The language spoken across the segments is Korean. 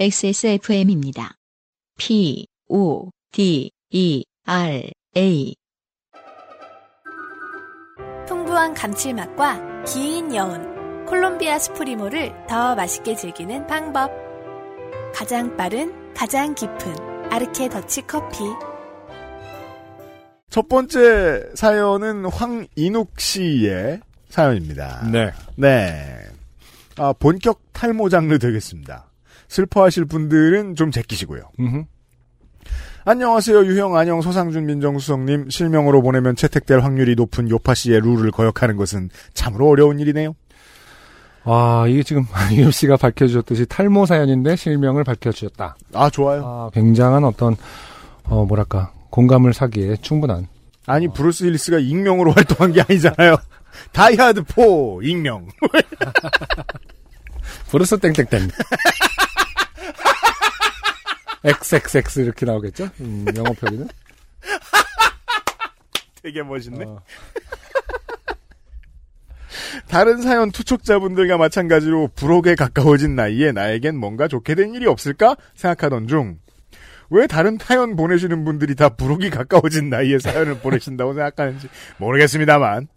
XSFM입니다. P, O, D, E, R, A. 풍부한 감칠맛과 긴 여운, 콜롬비아 스프리모를 더 맛있게 즐기는 방법. 가장 빠른, 가장 깊은 아르케 더치 커피. 첫 번째 사연은 황인욱 씨의 사연입니다. 네. 네. 아, 본격 탈모 장르 되겠습니다. 슬퍼하실 분들은 좀 제끼시고요. 음흠. 안녕하세요. 유형 안녕 소상준 민정수석님. 실명으로 보내면 채택될 확률이 높은 요파 씨의 룰을 거역하는 것은 참으로 어려운 일이네요. 아, 이게 지금 유엽 씨가 밝혀주셨듯이 탈모 사연인데 실명을 밝혀주셨다. 아, 좋아요. 아, 굉장한 어떤, 어, 뭐랄까, 공감을 사기에 충분한. 아니, 브루스 윌리스가 익명으로 활동한 게 아니잖아요. 다이하드 4 익명. 브루스 땡땡땡. XXX 이렇게 나오겠죠? 음, 영어 표기는? 되게 멋있네. 어, 다른 사연 투척자분들과 마찬가지로 불혹에 가까워진 나이에 나에겐 뭔가 좋게 된 일이 없을까 생각하던 중, 왜 다른 사연 보내시는 분들이 다 부록이 가까워진 나이에 사연을 보내신다고 생각하는지 모르겠습니다만,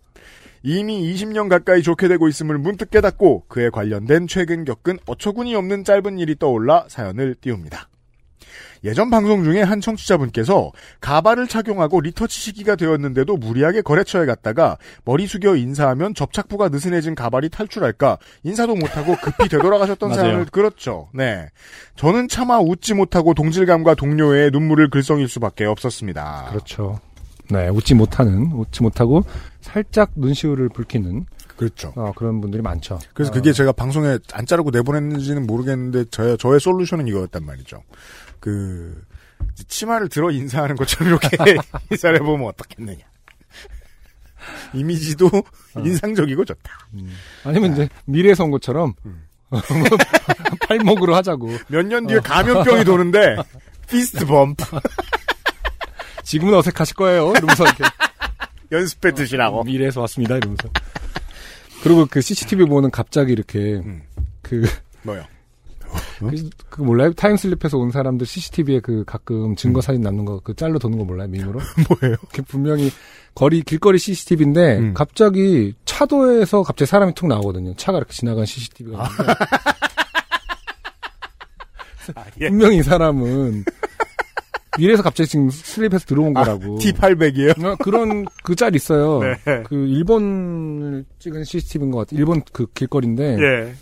이미 20년 가까이 좋게 되고 있음을 문득 깨닫고 그에 관련된 최근 겪은 어처구니 없는 짧은 일이 떠올라 사연을 띄웁니다. 예전 방송 중에 한 청취자분께서 가발을 착용하고 리터치 시기가 되었는데도 무리하게 거래처에 갔다가 머리 숙여 인사하면 접착부가 느슨해진 가발이 탈출할까 인사도 못하고 급히 되돌아가셨던. 사연을 그렇죠. 네. 저는 차마 웃지 못하고 동질감과 동료의 눈물을 글썽일 수밖에 없었습니다. 그렇죠. 네, 웃지 못하는, 웃지 못하고 살짝 눈시울을 붉히는 그렇죠. 어, 그런 분들이 많죠. 그래서 어, 그게 제가 방송에 안 자르고 내보냈는지는 모르겠는데 저의, 저의 솔루션은 이거였단 말이죠. 그 치마를 들어 인사하는 것처럼 이렇게 인사를 해보면 어떻겠느냐. 이미지도 인상적이고 좋다. 음. 아니면 이제 미래에서 온 것처럼 음. 팔목으로 하자고. 몇 년 뒤에 감염병이 도는데 fist bump 지금은 어색하실 거예요. 이러면서 이렇게 연습해 두시라고. 미래에서 왔습니다. 이러면서. 그리고 그 CCTV 보면 갑자기 이렇게 음. 그, 뭐요? 그, 그 몰라요? time slip해서 온 사람들 CCTV에 그 가끔 증거 사진 남는 거 그 짤로 도는 거 몰라요? 밈으로? 뭐예요? 그 분명히 거리 길거리 CCTV인데 음. 갑자기 차도에서 갑자기 사람이 툭 나오거든요. 차가 이렇게 지나간 CCTV가 있는데 아, 예. 분명히 이 사람은 미래에서 갑자기 지금 슬립해서 들어온 거라고. T800이에요? 어, 그런 그 짤 있어요. 네. 그 일본을 찍은 CCTV인 것 같아요. 일본 그 길거리인데 예.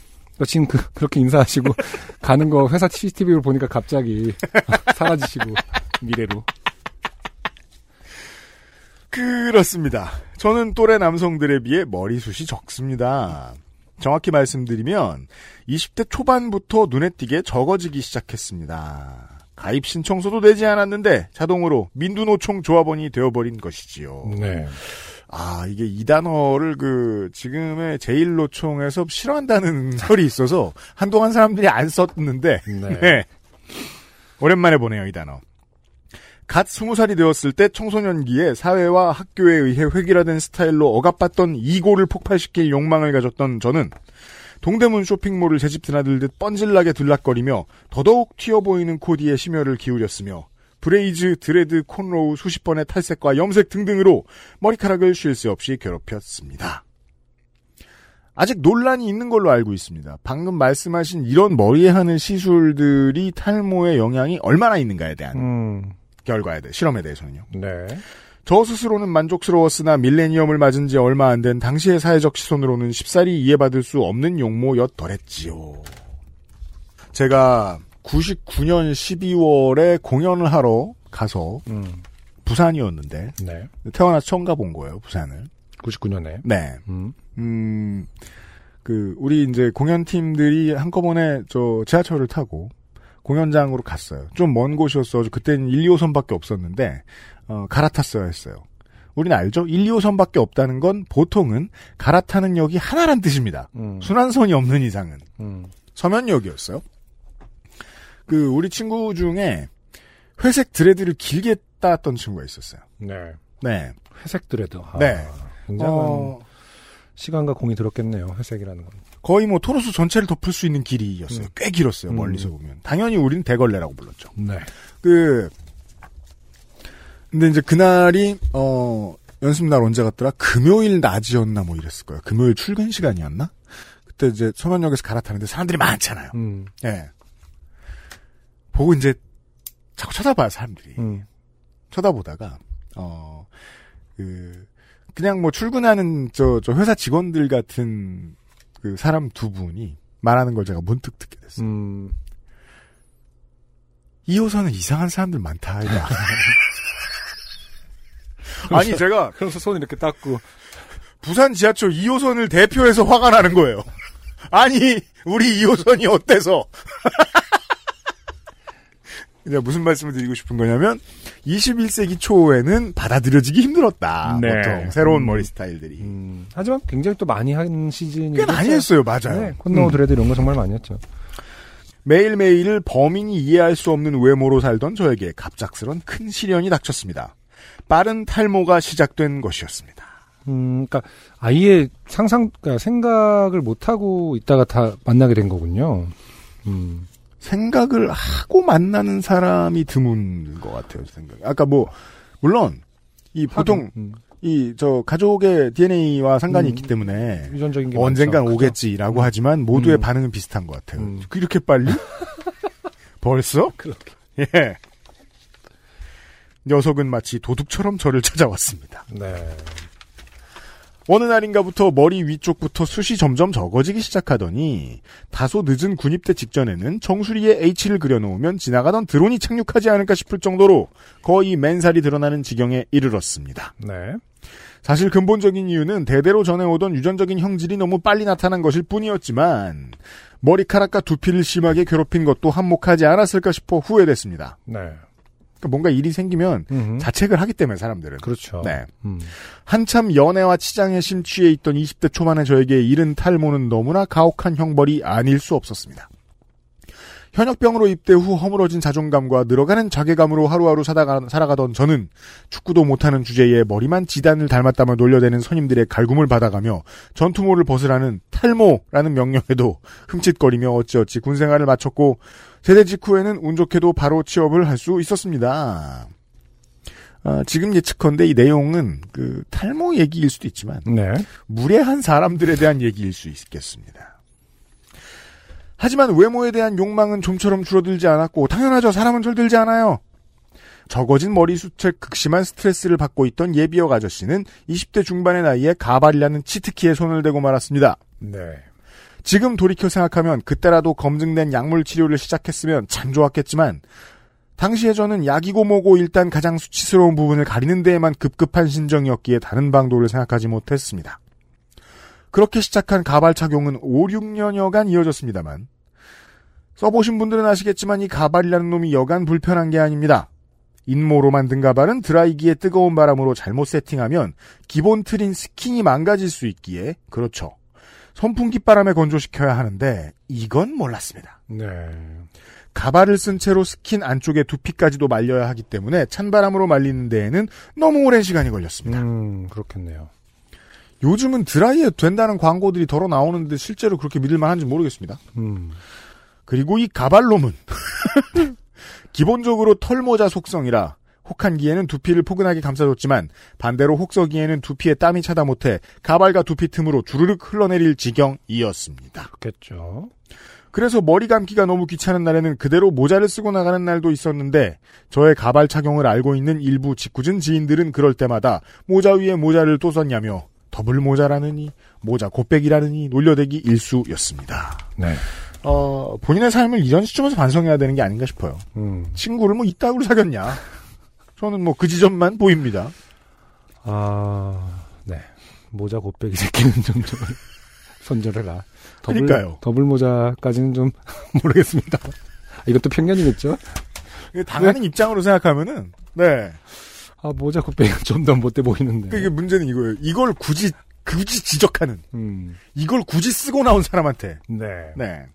지금 그, 그렇게 인사하시고 가는 거 회사 CCTV를 보니까 갑자기 사라지시고 미래로. 그렇습니다. 저는 또래 남성들에 비해 머리숱이 적습니다. 정확히 말씀드리면 20대 초반부터 눈에 띄게 적어지기 시작했습니다. 가입 신청서도 내지 않았는데 자동으로 민두노총 조합원이 되어버린 것이지요. 네. 아 이게 이 단어를 그 지금의 제1노총에서 싫어한다는 설이 있어서 한동안 사람들이 안 썼는데 네. 네. 오랜만에 보네요, 이 단어. 갓 스무 살이 되었을 때 청소년기에 사회와 학교에 의해 획일화된 스타일로 억압받던 에고를 폭발시킬 욕망을 가졌던 저는 동대문 쇼핑몰을 제 집 드나들듯 뻔질나게 들락거리며 더더욱 튀어 보이는 코디에 심혈을 기울였으며 braids, dread, cornrow 수십 번의 탈색과 염색 등등으로 머리카락을 쉴 새 없이 괴롭혔습니다. 아직 논란이 있는 걸로 알고 있습니다. 방금 말씀하신 이런 머리에 하는 시술들이 탈모의 영향이 얼마나 있는가에 대한 음. 결과에 대해 실험에 대해서는요. 네. 저 스스로는 만족스러웠으나 밀레니엄을 맞은 지 얼마 안 된 당시의 사회적 시선으로는 쉽사리 이해받을 수 없는 용모였더랬지요. 제가 99년 12월에 공연을 하러 가서 음. 부산이었는데 네. 태어나서 처음 가본 거예요, 부산을. 99년에. 네. 음. 음, 그, 우리 이제 공연팀들이 한꺼번에 저 지하철을 타고 공연장으로 갔어요. 좀 먼 곳이었어. 그때는 1, 2호선밖에 없었는데, 어, 갈아탔어야 했어요. 우리는 알죠? 1, 2호선밖에 없다는 건 보통은 갈아타는 역이 하나란 뜻입니다. 음. 순환선이 없는 이상은. 음. 서면역이었어요. 그, 우리 친구 중에 회색 드레드를 길게 따던 친구가 있었어요. 네. 네. 회색 드레드. 아, 네. 굉장한 어, 시간과 공이 들었겠네요. 회색이라는 건. 거의 뭐 토로스 전체를 덮을 수 있는 길이였어요. 음. 꽤 길었어요. 음. 멀리서 보면. 당연히 우린 대걸레라고 불렀죠. 네. 그 근데 이제 그날이 어 연습 날 언제 갔더라? 금요일 낮이었나 뭐 이랬을 거예요. 금요일 출근 시간이었나? 그때 이제 서면역에서 갈아타는데 사람들이 많잖아요. 음. 예. 보고 이제 자꾸 쳐다봐요 사람들이. 음. 쳐다보다가 어 그 그냥 뭐 출근하는 저 저 회사 직원들 같은 그 사람 두 분이 말하는 걸 제가 문득 듣게 됐어요. 음. 2호선은 이상한 사람들 많다. 아니 제가 그래서 손 이렇게 닦고. 부산 지하철 2호선을 대표해서 화가 나는 거예요. 아니 우리 2호선이 어때서? 이제 무슨 말씀을 드리고 싶은 거냐면 21세기 초에는 받아들여지기 힘들었다. 네. 보통 새로운 음. 머리 스타일들이 음. 하지만 굉장히 또 많이 한 시즌이. 꽤 많이 했어요. 맞아요. 네. 콘노 음. 드레드 이런 거 정말 많이 했죠. 매일매일을 범인이 이해할 수 없는 외모로 살던 저에게 갑작스런 큰 시련이 닥쳤습니다. 빠른 탈모가 시작된 것이었습니다. 음, 그러니까 아예 상상, 그러니까 생각을 못 하고 있다가 다 만나게 된 거군요. 음, 생각을 하고 만나는 사람이 드문 것 같아요. 제 생각에. 아까 뭐 물론 이 보통 음, 이저 가족의 DNA와 상관이 음. 있기 때문에 유전적인 게 언젠간 많죠. 오겠지라고 하지만 모두의 음. 반응은 비슷한 것 같아요. 음. 이렇게 빨리? 벌써? 그렇게. 예. 녀석은 마치 도둑처럼 저를 찾아왔습니다. 네. 어느 날인가부터 머리 위쪽부터 숱이 점점 적어지기 시작하더니 다소 늦은 군입대 직전에는 정수리에 H를 그려놓으면 지나가던 드론이 착륙하지 않을까 싶을 정도로 거의 맨살이 드러나는 지경에 이르렀습니다. 네. 사실 근본적인 이유는 대대로 전해오던 유전적인 형질이 너무 빨리 나타난 것일 뿐이었지만 머리카락과 두피를 심하게 괴롭힌 것도 한몫하지 않았을까 싶어 후회됐습니다. 네. 그러니까 뭔가 일이 생기면 음흠. 자책을 하기 때문에 사람들은. 그렇죠. 네. 음. 한참 연애와 치장에 심취해 있던 20대 초반의 저에게 이른 탈모는 너무나 가혹한 형벌이 아닐 수 없었습니다. 현역병으로 입대 후 허물어진 자존감과 늘어가는 자괴감으로 하루하루 살아가, 살아가던 저는 축구도 못하는 주제에 머리만 지단을 닮았다며 놀려대는 선임들의 갈굼을 받아가며 전투모를 벗으라는 탈모라는 명령에도 흠칫거리며 어찌어찌 군생활을 마쳤고 제대 직후에는 운 좋게도 바로 취업을 할 수 있었습니다. 아, 지금 예측컨대 이 내용은 그 탈모 얘기일 수도 있지만 네. 무례한 사람들에 대한 얘기일 수 있겠습니다. 하지만 외모에 대한 욕망은 좀처럼 줄어들지 않았고 당연하죠. 사람은 절들지 않아요. 적어진 머리숱에 극심한 스트레스를 받고 있던 예비역 아저씨는 20대 중반의 나이에 가발이라는 치트키에 손을 대고 말았습니다. 네. 지금 돌이켜 생각하면 그때라도 검증된 약물 치료를 시작했으면 참 좋았겠지만 당시에 저는 약이고 뭐고 일단 가장 수치스러운 부분을 가리는 데에만 급급한 신정이었기에 다른 방도를 생각하지 못했습니다. 그렇게 시작한 가발 착용은 5, 6년여간 이어졌습니다만 써보신 분들은 아시겠지만 이 가발이라는 놈이 여간 불편한 게 아닙니다. 인모로 만든 가발은 드라이기에 뜨거운 바람으로 잘못 세팅하면 기본 틀인 스킨이 망가질 수 있기에 그렇죠. 선풍기 바람에 건조시켜야 하는데 이건 몰랐습니다. 네. 가발을 쓴 채로 스킨 안쪽에 두피까지도 말려야 하기 때문에 찬바람으로 말리는 데에는 너무 오랜 시간이 걸렸습니다. 음, 그렇겠네요. 요즘은 드라이에 된다는 광고들이 덜어 나오는데 실제로 그렇게 믿을 만한지 모르겠습니다. 음. 그리고 이 가발놈은 기본적으로 털모자 속성이라 혹한기에는 두피를 포근하게 감싸줬지만 반대로 혹서기에는 두피에 땀이 차다 못해 가발과 두피 틈으로 주르륵 흘러내릴 지경이었습니다. 그렇겠죠. 그래서 머리 감기가 너무 귀찮은 날에는 그대로 모자를 쓰고 나가는 날도 있었는데 저의 가발 착용을 알고 있는 일부 짓궂은 지인들은 그럴 때마다 모자 위에 모자를 또 썼냐며 더블 모자라느니 모자 곱빼기라느니 놀려대기 일쑤였습니다. 네. 어, 본인의 삶을 이런 시점에서 반성해야 되는 게 아닌가 싶어요. 음. 친구를 뭐 이따구로 사귀었냐. 저는 뭐 그 지점만 보입니다. 아, 네. 모자 곱빼기 새끼는 좀, 좀 손절해라. 더블, 그러니까요. 더블 모자까지는 좀 모르겠습니다. 아, 이것도 편견이겠죠? 당하는 입장으로 생각하면은, 네. 아, 모자 곱빼기가 좀 더 못돼 보이는데. 그게 문제는 이거예요. 이걸 굳이, 굳이 지적하는, 음, 이걸 굳이 쓰고 나온 사람한테, 네. 네.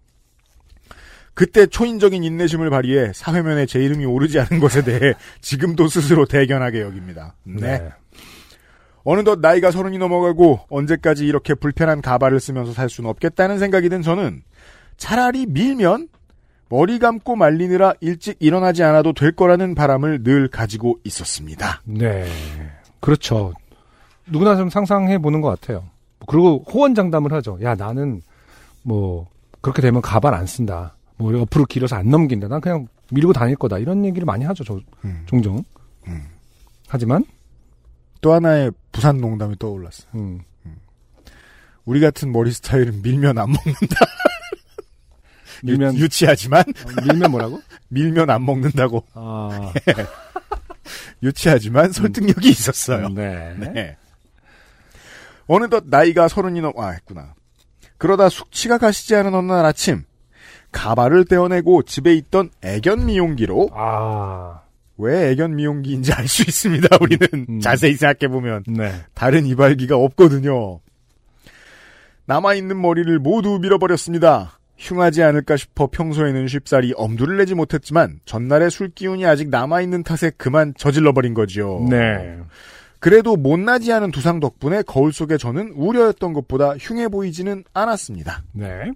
그때 초인적인 인내심을 발휘해 사회면에 제 이름이 오르지 않은 것에 대해 지금도 스스로 대견하게 여깁니다. 네. 네. 어느덧 나이가 서른이 넘어가고 언제까지 이렇게 불편한 가발을 쓰면서 살 수는 없겠다는 생각이 든 저는 차라리 밀면 머리 감고 말리느라 일찍 일어나지 않아도 될 거라는 바람을 늘 가지고 있었습니다. 네. 그렇죠. 누구나 좀 상상해 보는 것 같아요. 그리고 호언장담을 하죠. 야, 나는 뭐, 그렇게 되면 가발 안 쓴다. 뭐, 옆으로 길어서 안 넘긴다. 난 그냥 밀고 다닐 거다. 이런 얘기를 많이 하죠. 저, 음. 종종. 음. 하지만, 또 하나의 부산 농담이 떠올랐어요. 음, 우리 같은 머리 스타일은 밀면 안 먹는다. 밀면, 유, 치하지만 어, 밀면 뭐라고? 밀면 안 먹는다고 아, 유치하지만 설득력이 있었어요. 네. 네. 어느덧 나이가 서른이 넘, 아, 했구나. 그러다 숙취가 가시지 않은 어느 날 아침, 가발을 떼어내고 집에 있던 애견 미용기로, 아, 왜 애견 미용기인지 알 수 있습니다, 우리는. 음. 자세히 생각해보면. 네. 다른 이발기가 없거든요. 남아있는 머리를 모두 밀어버렸습니다. 흉하지 않을까 싶어 평소에는 쉽사리 엄두를 내지 못했지만, 전날의 술 기운이 아직 남아있는 탓에 그만 저질러버린 거지요. 네. 그래도 못나지 않은 두상 덕분에 거울 속에 저는 우려했던 것보다 흉해 보이지는 않았습니다. 네.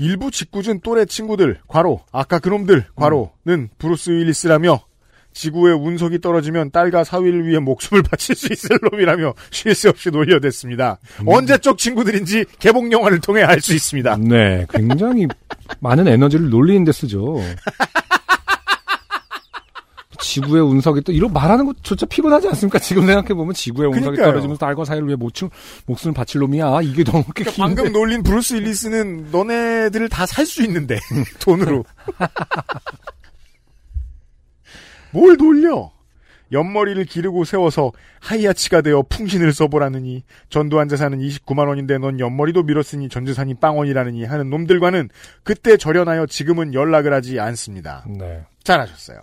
일부 짓궂은 또래 친구들, 과로, 아까 그놈들, 과로는 브루스 윌리스라며 지구에 운석이 떨어지면 딸과 사위를 위해 목숨을 바칠 수 있을 놈이라며 쉴 새 없이 놀려댔습니다. 언제적 친구들인지 개봉 영화를 통해 알 수 있습니다. 네. 굉장히 많은 에너지를 놀리는 데 쓰죠. 지구에 운석이 또 이런 말하는 것조차 피곤하지 않습니까? 지금 생각해 보면 지구에 운석이 그러니까요. 떨어지면서 딸과 사위를 위해 목숨, 목숨을 바칠 놈이야. 이게 너무 꽤 그러니까 방금 놀린 브루스 윌리스는 너네들을 다 살 수 있는데 돈으로 뭘 놀려 옆머리를 기르고 세워서 하이아치가 되어 풍신을 써보라느니 전두환 재산은 29만 원인데 넌 옆머리도 밀었으니 전 재산이 빵원이라느니 하는 놈들과는 그때 절연하여 지금은 연락을 하지 않습니다. 네. 잘하셨어요.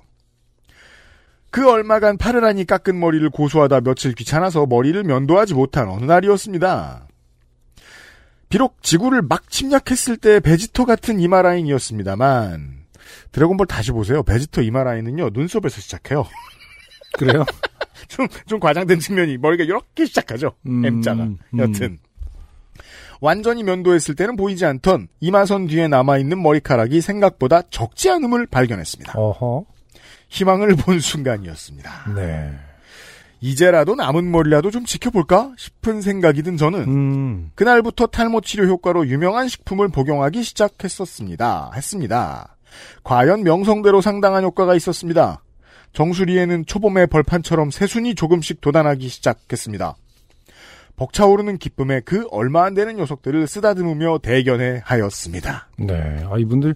그 얼마간 파르라니 깎은 머리를 고수하다 며칠 귀찮아서 머리를 면도하지 못한 어느 날이었습니다. 비록 지구를 막 침략했을 때 베지터 같은 이마 라인이었습니다만 드래곤볼 다시 보세요. 베지터 이마 라인은요 눈썹에서 시작해요. 그래요? 좀, 좀 과장된 측면이 머리가 이렇게 시작하죠. 음, M자가. 음. 여튼. 완전히 면도했을 때는 보이지 않던 이마선 뒤에 남아있는 머리카락이 생각보다 적지 않음을 발견했습니다. 어허. 희망을 본 순간이었습니다. 네. 이제라도 남은 머리라도 좀 지켜볼까 싶은 생각이 든 저는 음. 그날부터 탈모 치료 효과로 유명한 식품을 복용하기 시작했었습니다. 했습니다. 과연 명성대로 상당한 효과가 있었습니다. 정수리에는 초봄의 벌판처럼 새순이 조금씩 돋아나기 시작했습니다. 벅차오르는 기쁨에 그 얼마 안 되는 녀석들을 쓰다듬으며 대견해 하였습니다. 네. 아, 이분들,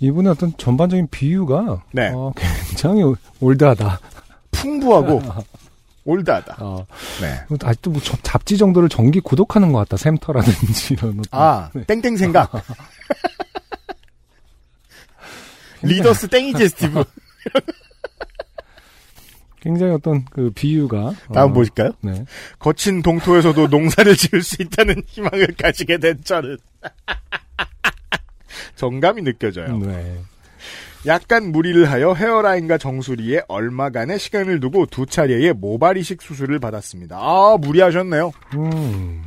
이분의 어떤 전반적인 비유가. 네. 어, 굉장히 올드하다. 풍부하고 올드하다. 어, 네. 아직도 뭐 저- 잡지 정도를 정기 구독하는 것 같다. 샘터라든지 이런. 아, 땡땡 생각. 리더스 땡이제 스티브. 굉장히 어떤 그 비유가. 다음 어, 보실까요? 네. 거친 동토에서도 농사를 지을 수 있다는 희망을 가지게 된 저는 정감이 느껴져요. 네. 약간 무리를 하여 헤어라인과 정수리에 얼마간의 시간을 두고 두 차례의 모발 이식 수술을 받았습니다. 아 무리하셨네요. 음.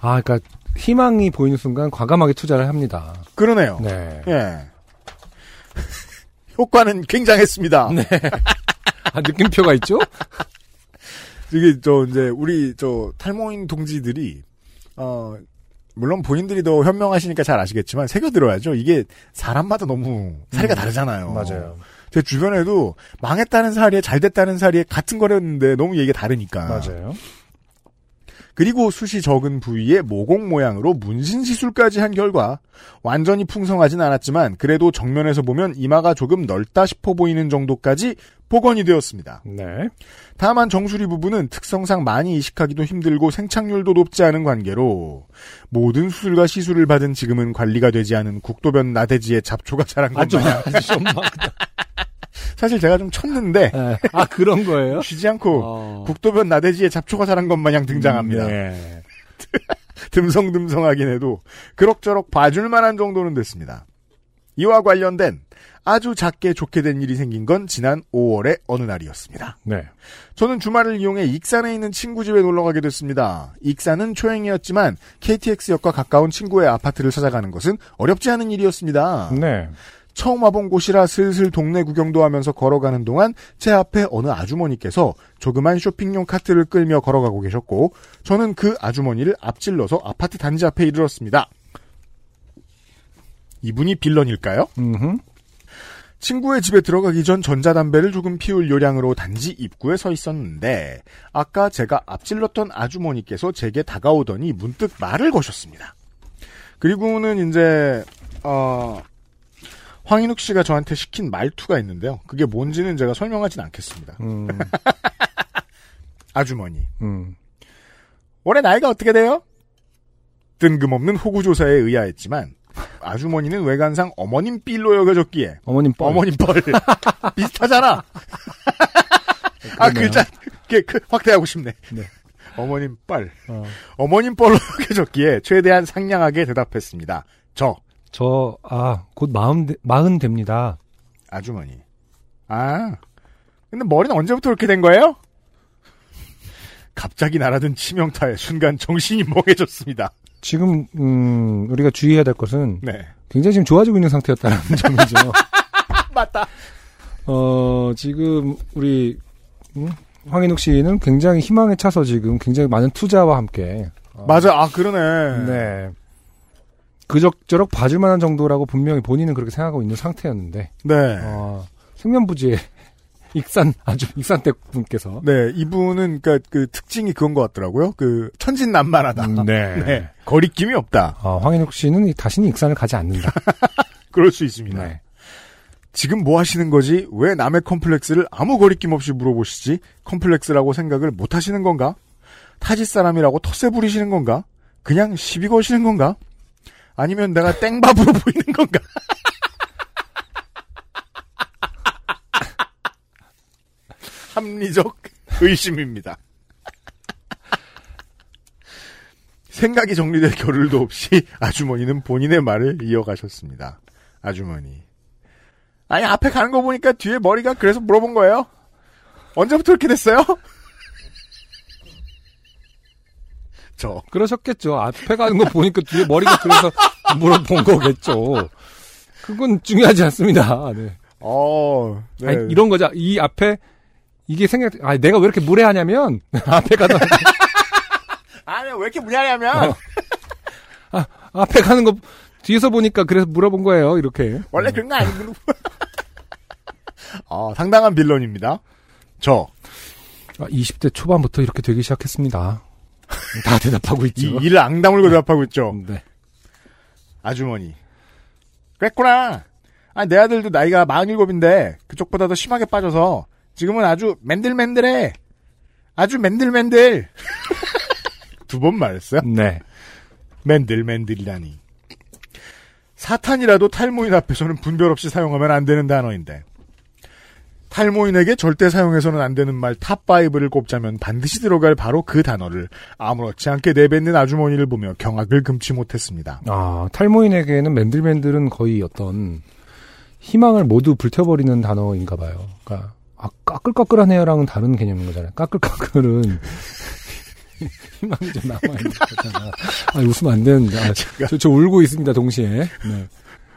아, 그러니까 희망이 보이는 순간 과감하게 투자를 합니다. 그러네요. 네. 예. 효과는 굉장했습니다. 네. 아, 느낌표가 있죠? 이게 저 이제 우리 저 탈모인 동지들이 어 물론 본인들이 더 현명하시니까 잘 아시겠지만 새겨 들어야죠. 이게 사람마다 너무 사리가 다르잖아요. 음. 맞아요. 제 주변에도 망했다는 사리에 잘 됐다는 사리에 같은 거였는데 너무 얘기가 다르니까. 맞아요. 그리고 숱이 적은 부위에 모공 모양으로 문신 시술까지 한 결과 완전히 풍성하진 않았지만 그래도 정면에서 보면 이마가 조금 넓다 싶어 보이는 정도까지 복원이 되었습니다. 네. 다만 정수리 부분은 특성상 많이 이식하기도 힘들고 생착률도 높지 않은 관계로 모든 수술과 시술을 받은 지금은 관리가 되지 않은 국도변 나대지에 잡초가 자란 것 아주, 아주. 사실 제가 좀 쳤는데 네. 아, 그런 거예요? 쉬지 않고 어. 국도변 나대지에 잡초가 자란 것 마냥 등장합니다. 네. 듬성듬성하긴 해도 그럭저럭 봐줄 만한 정도는 됐습니다. 이와 관련된 아주 작게 좋게 된 일이 생긴 건 지난 5월의 어느 날이었습니다. 네. 저는 주말을 이용해 익산에 있는 친구 집에 놀러 가게 됐습니다. 익산은 초행이었지만 KTX역과 가까운 친구의 아파트를 찾아가는 것은 어렵지 않은 일이었습니다. 네. 처음 와본 곳이라 슬슬 동네 구경도 하면서 걸어가는 동안 제 앞에 어느 아주머니께서 조그만 쇼핑용 카트를 끌며 걸어가고 계셨고 저는 그 아주머니를 앞질러서 아파트 단지 앞에 이르렀습니다. 이분이 빌런일까요? 음. 친구의 집에 들어가기 전 전자담배를 조금 피울 요량으로 단지 입구에 서 있었는데 아까 제가 앞질렀던 아주머니께서 제게 다가오더니 문득 말을 거셨습니다. 그리고는 이제 어 황인욱 씨가 저한테 시킨 말투가 있는데요. 그게 뭔지는 제가 설명하진 않겠습니다. 음. 아주머니. 음. 올해 나이가 어떻게 돼요? 뜬금없는 호구조사에 의아했지만 아주머니는 외관상 어머님 삘로 여겨졌기에 어머님 뻘. 어머님 뻘 비슷하잖아. 아. 글자 그, 그, 확대하고 싶네. 네. 어머님 뻘 어. 어머님 뻘로 여겨졌기에 최대한 상냥하게 대답했습니다. 저 저, 아, 곧 마흔, 되- 마흔 됩니다. 아주머니. 아 근데 머리는 언제부터 그렇게 된 거예요? 갑자기 날아든 치명타에 순간 정신이 멍해졌습니다. 지금, 음, 우리가 주의해야 될 것은 네. 굉장히 지금 좋아지고 있는 상태였다는 점이죠. 맞다. 어, 지금, 우리, 음? 황인욱 씨는 굉장히 희망에 차서 지금 굉장히 많은 투자와 함께. 어, 맞아. 아 그러네. 네. 그럭저럭 봐줄 만한 정도라고 분명히 본인은 그렇게 생각하고 있는 상태였는데, 네. 어, 생면부지에 익산, 아주 익산댁 분께서. 네, 이분은 그니까 그 특징이 그건 것 같더라고요. 그 천진난만하다. 음, 네. 네, 거리낌이 없다. 아, 황인욱 씨는 다시는 익산을 가지 않는다. 그럴 수 있습니다. 네. 지금 뭐 하시는 거지? 왜 남의 컴플렉스를 아무 거리낌 없이 물어보시지? 컴플렉스라고 생각을 못 하시는 건가? 타지 사람이라고 텃세 부리시는 건가? 그냥 시비 거시는 건가? 아니면 내가 땡밥으로 보이는 건가? 합리적 의심입니다. 생각이 정리될 겨를도 없이 아주머니는 본인의 말을 이어가셨습니다. 아주머니. 아니, 앞에 가는 거 보니까 뒤에 머리가 그래서 물어본 거예요? 언제부터 이렇게 됐어요? 저, 그러셨겠죠. 앞에 가는 거 보니까 뒤에 머리가 들어서 물어본 거겠죠. 그건 중요하지 않습니다. 네. 어, 네. 아니, 이런 거죠. 이 앞에 이게 생각, 아, 내가 왜 이렇게 무례하냐면 앞에 가다 아니, 왜 이렇게 무리하냐면, 어. 앞에 가는 거 뒤에서 보니까 그래서 물어본 거예요. 이렇게. 원래 그런 거 아니고. 어, 상당한 빌런입니다. 저, 아, 20대 초반부터 이렇게 되기 시작했습니다. 다 대답하고 이 있죠. 일을 앙다물고 대답하고 있죠. 네. 아주머니. 그랬구나. 아, 내 아들도 나이가 47인데, 그쪽보다 더 심하게 빠져서, 지금은 아주 맨들맨들해. 아주 맨들맨들. 두 번 말했어요? 네. 맨들맨들이라니. 사탄이라도 탈모인 앞에서는 분별 없이 사용하면 안 되는 단어인데. 탈모인에게 절대 사용해서는 안 되는 말 top 5를 꼽자면 반드시 들어갈 바로 그 단어를 아무렇지 않게 내뱉는 아주머니를 보며 경악을 금치 못했습니다. 아, 탈모인에게는 맨들맨들은 거의 어떤 희망을 모두 불태워버리는 단어인가 봐요. 그러니까 아, 까끌까끌하네요랑은 다른 개념인 거잖아요. 까끌까끌은 희망이 좀 남아있는 거잖아. 아, 웃으면 안 되는데. 아, 저, 저 울고 있습니다, 동시에. 네.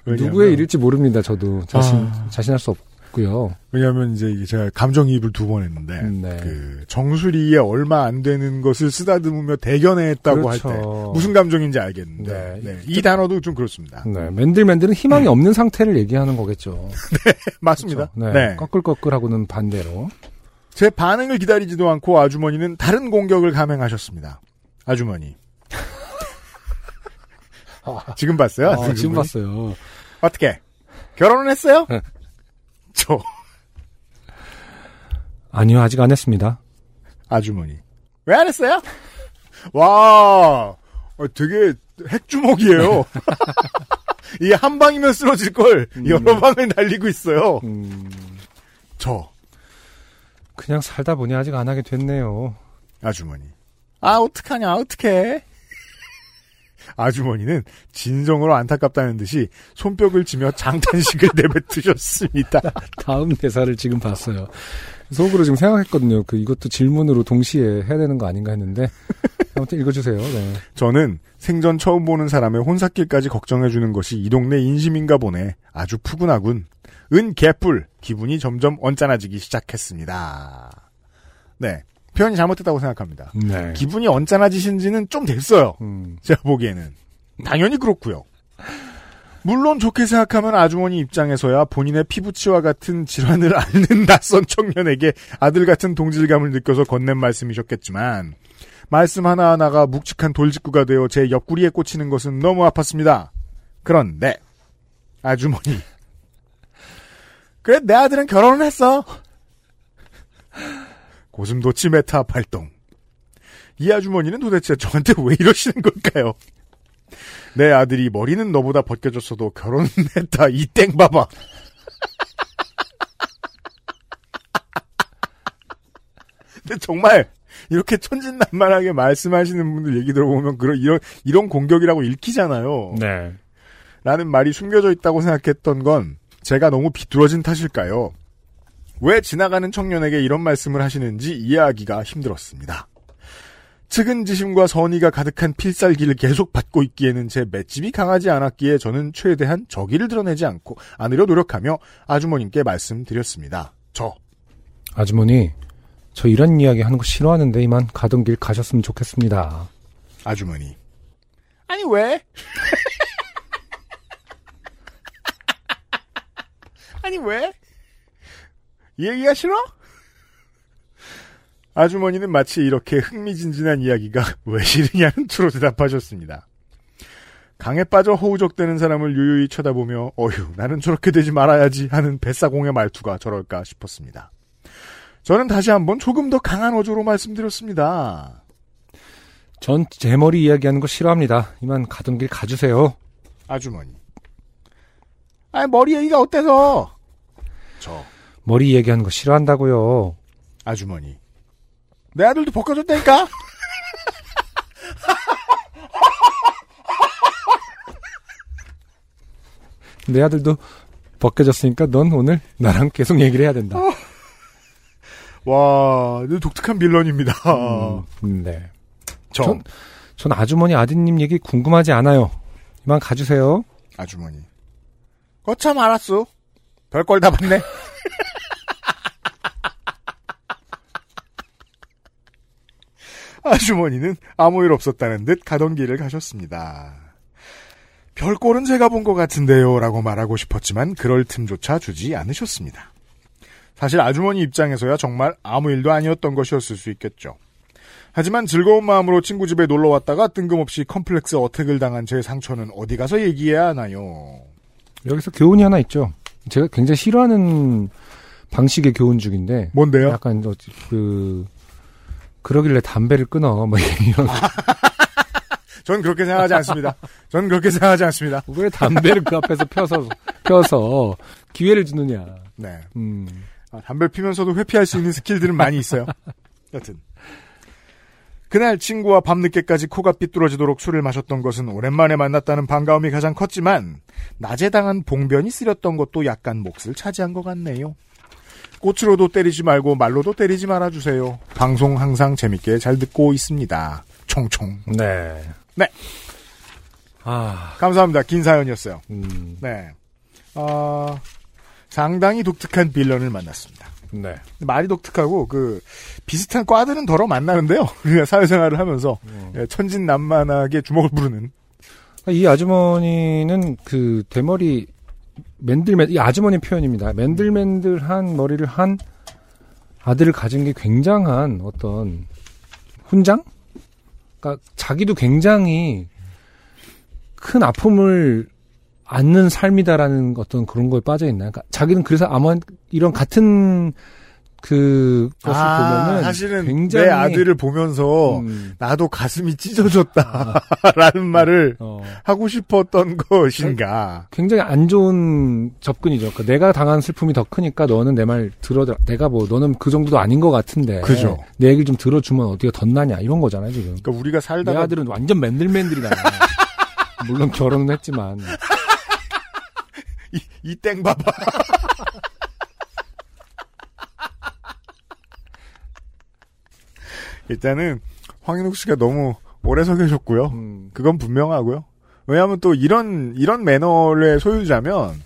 왜냐하면- 누구의 일일지 모릅니다, 저도. 자신, 아. 자신할 수 없고 요. 왜냐하면 이제 제가 감정이입을 두 번 했는데 네. 그 정수리에 얼마 안 되는 것을 쓰다듬으며 대견해했다고 할 그렇죠. 때 무슨 감정인지 알겠는데 네. 네, 이 단어도 좀 그렇습니다. 네. 맨들맨들은 희망이 없는 상태를 얘기하는 거겠죠. 맞습니다. 그렇죠? 네. 네. 꺼끌꺼끌하고는 반대로. 제 반응을 기다리지도 않고 아주머니는 다른 공격을 감행하셨습니다. 아주머니. 지금 봤어요? 아, 지금 봤어요. 어떻게? 결혼은 했어요? 네. 저 아니요, 아직 안 했습니다. 아주머니. 왜 안 했어요? 와, 어, 되게 핵주먹이에요. 이 한 방이면 쓰러질 걸 여러 방을 날리고 있어요. 음, 저 그냥 살다 보니 아직 안 하게 됐네요. 아주머니. 아 어떡하냐 어떡해. 아주머니는 진정으로 안타깝다는 듯이 손뼉을 치며 장탄식을 내뱉으셨습니다. 다음 대사를 지금 봤어요. 속으로 지금 생각했거든요. 그 이것도 질문으로 동시에 해야 되는 거 아닌가 했는데 아무튼 읽어주세요. 네. 저는 생전 처음 보는 사람의 혼사길까지 걱정해주는 것이 이 동네 인심인가 보네. 아주 푸근하군. 은 개뿔. 기분이 점점 언짢아지기 시작했습니다. 네. 표현이 잘못됐다고 생각합니다. 네. 기분이 언짢아지신 지는 좀 됐어요. 음, 제가 보기에는. 당연히 그렇고요. 물론 좋게 생각하면 아주머니 입장에서야 본인의 피부치와 같은 질환을 앓는 낯선 청년에게 아들 같은 동질감을 느껴서 건넨 말씀이셨겠지만 말씀 하나하나가 묵직한 돌직구가 되어 제 옆구리에 꽂히는 것은 너무 아팠습니다. 그런데 아주머니 그래 내 아들은 결혼을 했어. 고슴도치 메타 발동. 이 아주머니는 도대체 저한테 왜 이러시는 걸까요? 내 아들이 머리는 너보다 벗겨졌어도 결혼했다 이 땡 봐봐. 근데 정말 이렇게 천진난만하게 말씀하시는 분들 얘기 들어보면 그런 이런 이런 공격이라고 읽히잖아요. 네. 라는 말이 숨겨져 있다고 생각했던 건 제가 너무 비뚤어진 탓일까요? 왜 지나가는 청년에게 이런 말씀을 하시는지 이해하기가 힘들었습니다. 측은지심과 선의가 가득한 필살기를 계속 받고 있기에는 제 맷집이 강하지 않았기에 저는 최대한 저기를 드러내지 않고 않으려 노력하며 아주머님께 말씀드렸습니다. 저 아주머니, 저 이런 이야기 하는 거 싫어하는데 이만 가던 길 가셨으면 좋겠습니다. 아주머니. 아니 왜? 아니 왜? 이 얘기가 싫어? 아주머니는 마치 이렇게 흥미진진한 이야기가 왜 싫으냐는 투로 대답하셨습니다. 강에 빠져 허우적대는 사람을 유유히 쳐다보며 어휴 나는 저렇게 되지 말아야지 하는 뱃사공의 말투가 저럴까 싶었습니다. 저는 다시 한번 조금 더 강한 어조로 말씀드렸습니다. 전 제 머리 이야기하는 거 싫어합니다. 이만 가던 길 가주세요. 아주머니. 아니 머리 얘기가 어때서? 저 머리 이야기하는 거 싫어한다고요. 아주머니. 내 아들도 벗겨졌다니까? 내 아들도 벗겨졌으니까 넌 오늘 나랑 계속 얘기를 해야 된다. 와, 독특한 빌런입니다. 음, 네. 저 전- 전 아주머니 아드님 얘기 궁금하지 않아요. 이만 가주세요. 아주머니. 거참 알았어. 별걸 다 봤네. 아주머니는 아무 일 없었다는 듯 가던 길을 가셨습니다. 별꼴은 제가 본 것 같은데요. 라고 말하고 싶었지만 그럴 틈조차 주지 않으셨습니다. 사실 아주머니 입장에서야 정말 아무 일도 아니었던 것이었을 수 있겠죠. 하지만 즐거운 마음으로 친구 집에 놀러 왔다가 뜬금없이 컴플렉스 어택을 당한 제 상처는 어디 가서 얘기해야 하나요? 여기서 교훈이 하나 있죠. 제가 굉장히 싫어하는 방식의 교훈 중인데 뭔데요? 약간 저, 그 그러길래 담배를 끊어 뭐 이런 전 그렇게 생각하지 않습니다. 전 그렇게 생각하지 않습니다. 왜 담배를 그 앞에서 펴서 펴서 기회를 주느냐. 네. 음. 아, 담배를 피면서도 회피할 수 있는 스킬들은 많이 있어요. 여튼. 그날 친구와 밤늦게까지 코가 삐뚤어지도록 술을 마셨던 것은 오랜만에 만났다는 반가움이 가장 컸지만 낮에 당한 봉변이 쓰렸던 것도 약간 몫을 차지한 것 같네요. 꽃으로도 때리지 말고 말로도 때리지 말아주세요. 방송 항상 재밌게 잘 듣고 있습니다. 총총. 네. 네. 아. 감사합니다. 긴 사연이었어요. 음. 네. 어, 상당히 독특한 빌런을 만났습니다. 네. 말이 독특하고 그 비슷한 과들은 덜어 만나는데요. 우리가 사회생활을 하면서 어. 예, 천진난만하게 주먹을 부르는 이 아주머니는 그 대머리 맨들맨 이 아주머니 표현입니다. 맨들맨들한 머리를 한 아들을 가진 게 굉장한 어떤 훈장? 그러니까 자기도 굉장히 큰 아픔을 않는 삶이다라는 어떤 그런 거에 빠져 있나. 그러니까 자기는 그래서 아마 이런 같은 그 것을 보면은 아, 사실은 굉장히 내 아들을 보면서 음, 나도 가슴이 찢어졌다라는 말을 어, 하고 싶었던 것인가. 굉장히 안 좋은 접근이죠. 그러니까 내가 당한 슬픔이 더 크니까 너는 내 말 들어 내가 뭐 너는 그 정도도 아닌 것 같은데 그죠. 내 얘기를 좀 들어주면 어디가 덧나냐 이런 거잖아요 지금. 그러니까 우리가 내 살다가 아들은 완전 맨들맨들이다. 물론 결혼은 했지만 이, 이 땡 봐봐. 일단은 황인욱 씨가 너무 오래 서 계셨고요. 음, 그건 분명하고요. 왜냐하면 또 이런 이런 매너의 소유자면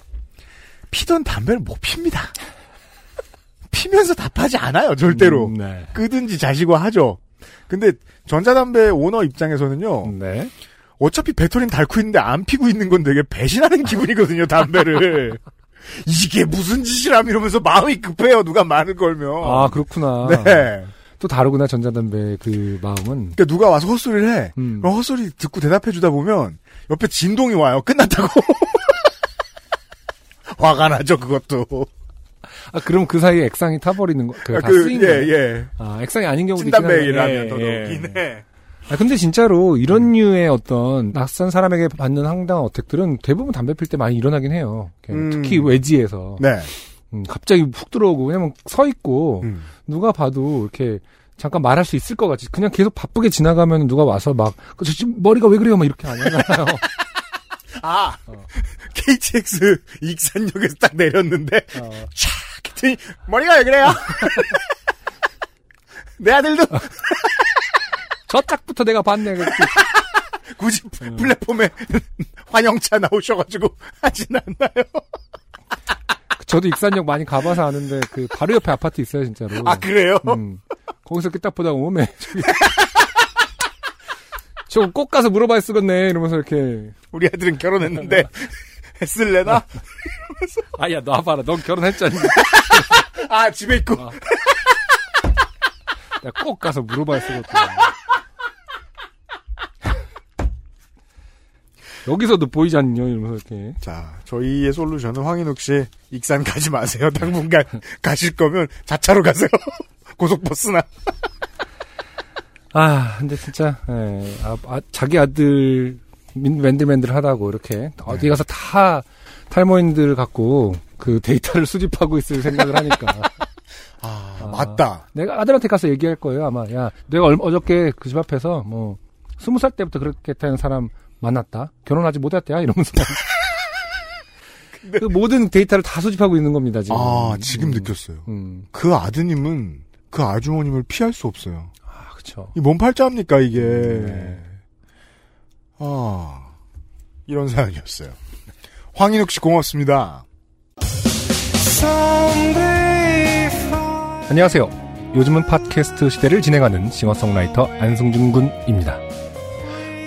피던 담배를 못 핍니다. 피면서 답하지 않아요, 절대로. 음, 네. 끄든지 자시고 하죠. 근데 전자담배 오너 입장에서는요. 네. 어차피 배터리는 닳고 있는데 안 피고 있는 건 되게 배신하는 기분이거든요, 담배를. 이게 무슨 짓이람 이러면서 마음이 급해요, 누가 말을 걸면. 아 그렇구나. 네. 또 다르구나 전자담배 그 마음은. 그러니까 누가 와서 헛소리를 해. 음. 그럼 헛소리 듣고 대답해 주다 보면 옆에 진동이 와요. 끝났다고. 화가 나죠, 그것도. 아 그럼 그 사이에 액상이 타버리는 거. 그, 쓰인 예, 거예요. 예. 아 액상이 아닌 경우도 있긴 한데. 더 예, 넣긴 예. 해. 아 근데 진짜로 이런 음. 류의 어떤 낯선 사람에게 받는 황당한 어택들은 대부분 담배 필 때 많이 일어나긴 해요. 음. 특히 외지에서. 네. 음, 갑자기 훅 들어오고 왜냐면 서 있고 음. 누가 봐도 이렇게 잠깐 말할 수 있을 것 같지. 그냥 계속 바쁘게 지나가면 누가 와서 막, 그, 저 지금 머리가 왜 그래요? 막 이렇게 안 하잖아요. 아, 어. KTX 익산역에서 딱 내렸는데, 어. 촥! 했더니, 머리가 왜 그래요? 내 아들도 저 짝부터 내가 봤네. 굳이 음. 플랫폼에 환영차 나오셔가지고 하진 않나요? 저도 익산역 많이 가봐서 아는데 그 바로 옆에 아파트 있어요, 진짜로. 아, 그래요? 음. 거기서 이렇게 딱 보다가 오메 저거 꼭 가서 물어봐야 쓰겠네 이러면서 이렇게 우리 아들은 결혼했는데, 했을래나? 아야 놔봐라 넌 결혼했잖니 아, 집에 있고. 아. 내가 꼭 가서 물어봐야 쓰겠구나 여기서도 보이지 않냐 이러면서 이렇게 자, 저희의 솔루션은 황인욱 씨, 익산 가지 마세요. 당분간 가실 거면 자차로 가세요. 고속버스나. 아 근데 진짜 예, 아, 아, 자기 아들 민- 맨들맨들하다고 이렇게 어디 가서 다 탈모인들 갖고 그 데이터를 수집하고 있을 생각을 하니까 아, 아. 맞다. 내가 아들한테 가서 얘기할 거예요 아마 야 내가 얼- 어저께 그 집 앞에서 뭐 스무 살 때부터 그렇게 되는 사람 만났다 결혼하지 못했대야 이러면서 그 모든 데이터를 다 수집하고 있는 겁니다 지금 아, 지금 음, 느꼈어요. 음. 그 아드님은 그 아주머님을 피할 수 없어요. 아 그쵸 이뭔 팔자입니까, 이게. 네. 아, 이런 사연이었어요. 황인욱 씨 고맙습니다. 안녕하세요. 요즘은 팟캐스트 시대를 진행하는 싱어송라이터 안승준 군입니다.